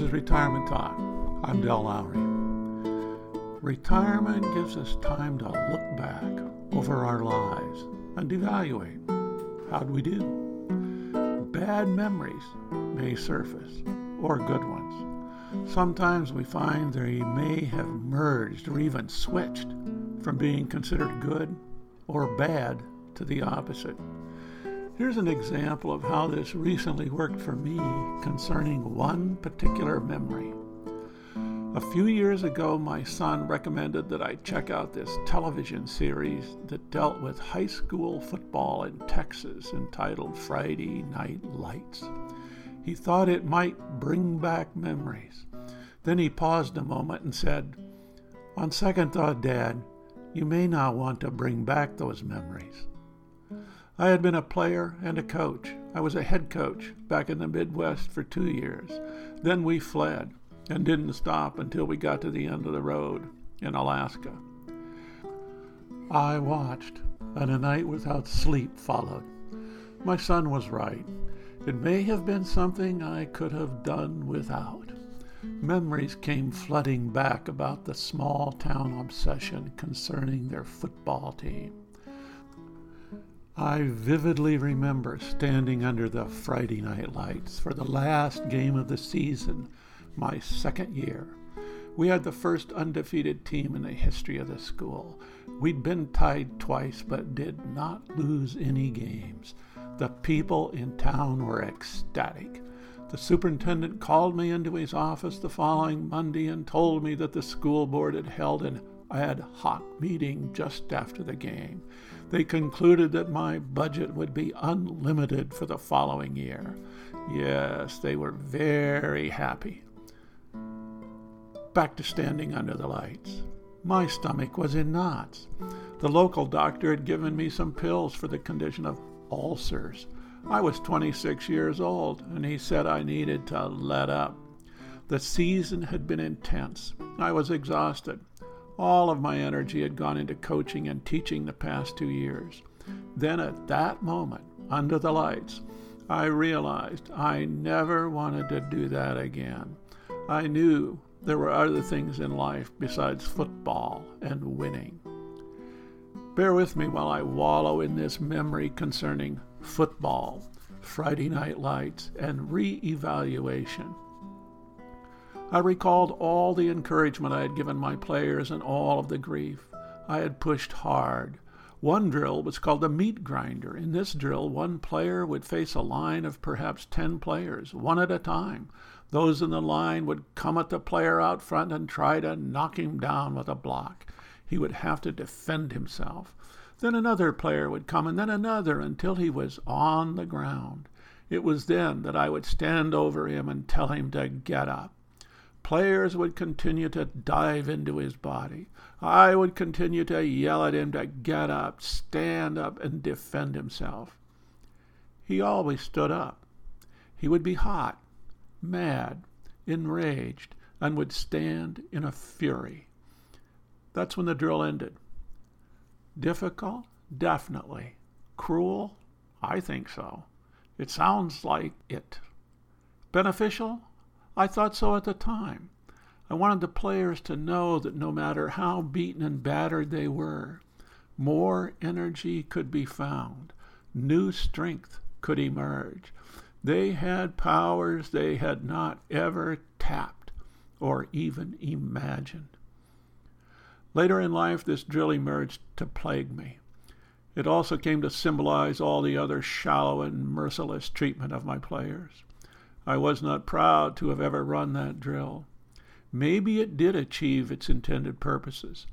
This is Retirement Talk. I'm Del Lowry. Retirement gives us time to look back over our lives and evaluate how'd we do. Bad memories may surface, or good ones. Sometimes we find they may have merged or even switched from being considered good or bad to the opposite. Here's an example of how this recently worked for me concerning one particular memory. A few years ago, my son recommended that I check out this television series that dealt with high school football in Texas entitled Friday Night Lights. He thought it might bring back memories. Then he paused a moment and said, On second thought, Dad, you may not want to bring back those memories. I had been a player and a coach. I was a head coach back in the Midwest for two years. Then we fled and didn't stop until we got to the end of the road in Alaska. I watched, and a night without sleep followed. My son was right. It may have been something I could have done without. Memories came flooding back about the small town obsession concerning their football team. I vividly remember standing under the Friday night lights for the last game of the season, my second year. We had the first undefeated team in the history of the school. We'd been tied twice, but did not lose any games. The people in town were ecstatic. The superintendent called me into his office the following Monday and told me that the school board had held an ad hoc meeting just after the game. They concluded that my budget would be unlimited for the following year. Yes, they were very happy. Back to standing under the lights. My stomach was in knots. The local doctor had given me some pills for the condition of ulcers. I was 26 years old, and he said I needed to let up. The season had been intense. I was exhausted. All of my energy had gone into coaching and teaching the past two years. Then, at that moment, under the lights, I realized I never wanted to do that again. I knew there were other things in life besides football and winning. Bear with me while I wallow in this memory concerning football, Friday night lights, and re evaluation. I recalled all the encouragement I had given my players and all of the grief. I had pushed hard. One drill was called the meat grinder. In this drill, one player would face a line of perhaps 10 players, one at a time. Those in the line would come at the player out front and try to knock him down with a block. He would have to defend himself. Then another player would come, and then another, until he was on the ground. It was then that I would stand over him and tell him to get up. Players would continue to dive into his body. I would continue to yell at him to get up, stand up, and defend himself. He always stood up. He would be hot, mad, enraged, and would stand in a fury. That's when the drill ended. Difficult? Definitely. Cruel? I think so. It sounds like it. Beneficial? I thought so at the time. I wanted the players to know that no matter how beaten and battered they were, more energy could be found, new strength could emerge. They had powers they had not ever tapped or even imagined. Later in life, this drill emerged to plague me. It also came to symbolize all the other shallow and merciless treatment of my players. I was not proud to have ever run that drill. Maybe it did achieve its intended purposes,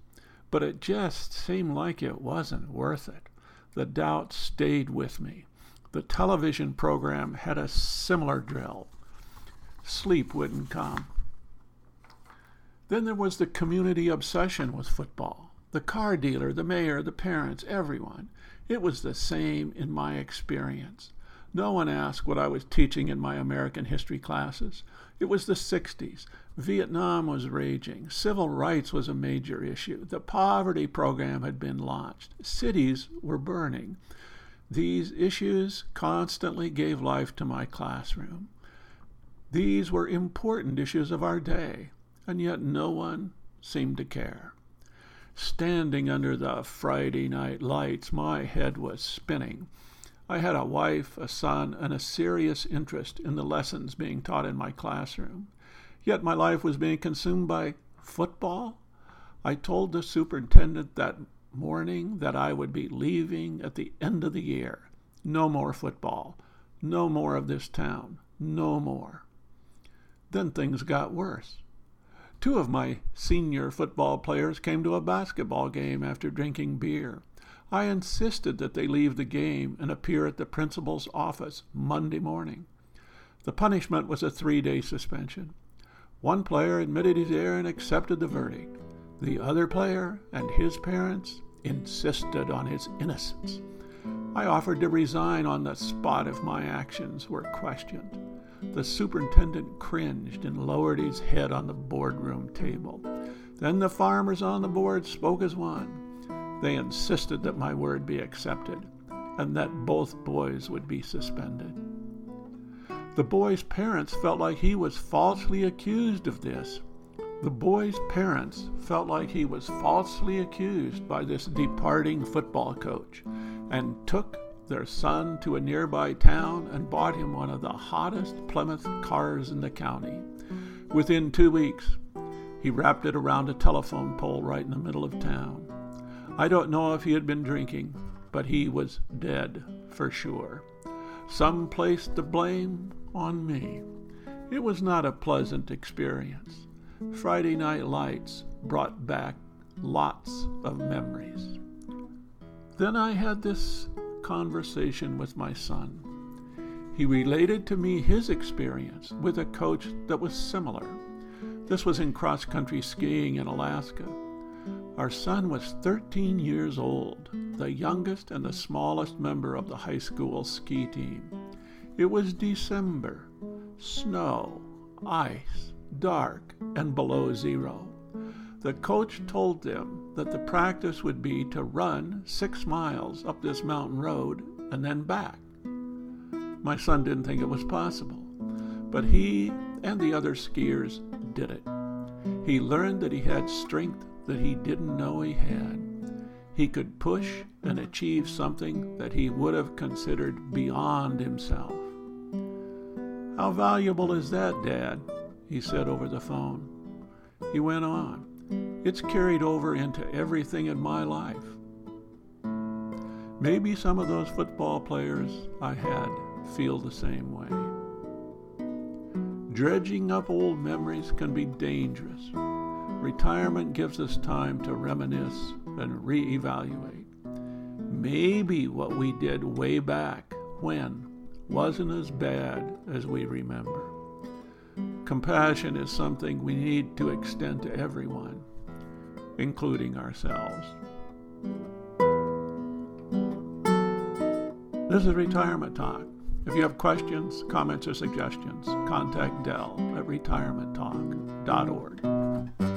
but it just seemed like it wasn't worth it. The doubt stayed with me. The television program had a similar drill. Sleep wouldn't come. Then there was the community obsession with football. The car dealer, the mayor, the parents, everyone. It was the same in my experience. No one asked what I was teaching in my American history classes. It was the 60s. Vietnam was raging. Civil rights was a major issue. The poverty program had been launched. Cities were burning. These issues constantly gave life to my classroom. These were important issues of our day, and yet no one seemed to care. Standing under the Friday night lights, my head was spinning. I had a wife, a son, and a serious interest in the lessons being taught in my classroom. Yet my life was being consumed by football. I told the superintendent that morning that I would be leaving at the end of the year. No more football. No more of this town. No more. Then things got worse. Two of my senior football players came to a basketball game after drinking beer. I insisted that they leave the game and appear at the principal's office Monday morning. The punishment was a three day suspension. One player admitted his error and accepted the verdict. The other player and his parents insisted on his innocence. I offered to resign on the spot if my actions were questioned. The superintendent cringed and lowered his head on the boardroom table. Then the farmers on the board spoke as one. They insisted that my word be accepted and that both boys would be suspended. The boy's parents felt like he was falsely accused of this. The boy's parents felt like he was falsely accused by this departing football coach and took their son to a nearby town and bought him one of the hottest Plymouth cars in the county. Within two weeks, he wrapped it around a telephone pole right in the middle of town. I don't know if he had been drinking, but he was dead for sure. Some placed the blame on me. It was not a pleasant experience. Friday Night Lights brought back lots of memories. Then I had this conversation with my son. He related to me his experience with a coach that was similar. This was in cross country skiing in Alaska. Our son was 13 years old, the youngest and the smallest member of the high school ski team. It was December, snow, ice, dark, and below zero. The coach told them that the practice would be to run six miles up this mountain road and then back. My son didn't think it was possible, but he and the other skiers did it. He learned that he had strength that he didn't know he had. He could push and achieve something that he would have considered beyond himself. How valuable is that, Dad? He said over the phone. He went on. It's carried over into everything in my life. Maybe some of those football players I had feel the same way. Dredging up old memories can be dangerous. Retirement gives us time to reminisce and reevaluate. Maybe what we did way back when wasn't as bad as we remember. Compassion is something we need to extend to everyone, including ourselves. This is Retirement Talk. If you have questions, comments, or suggestions, contact Dell at retirementtalk.org.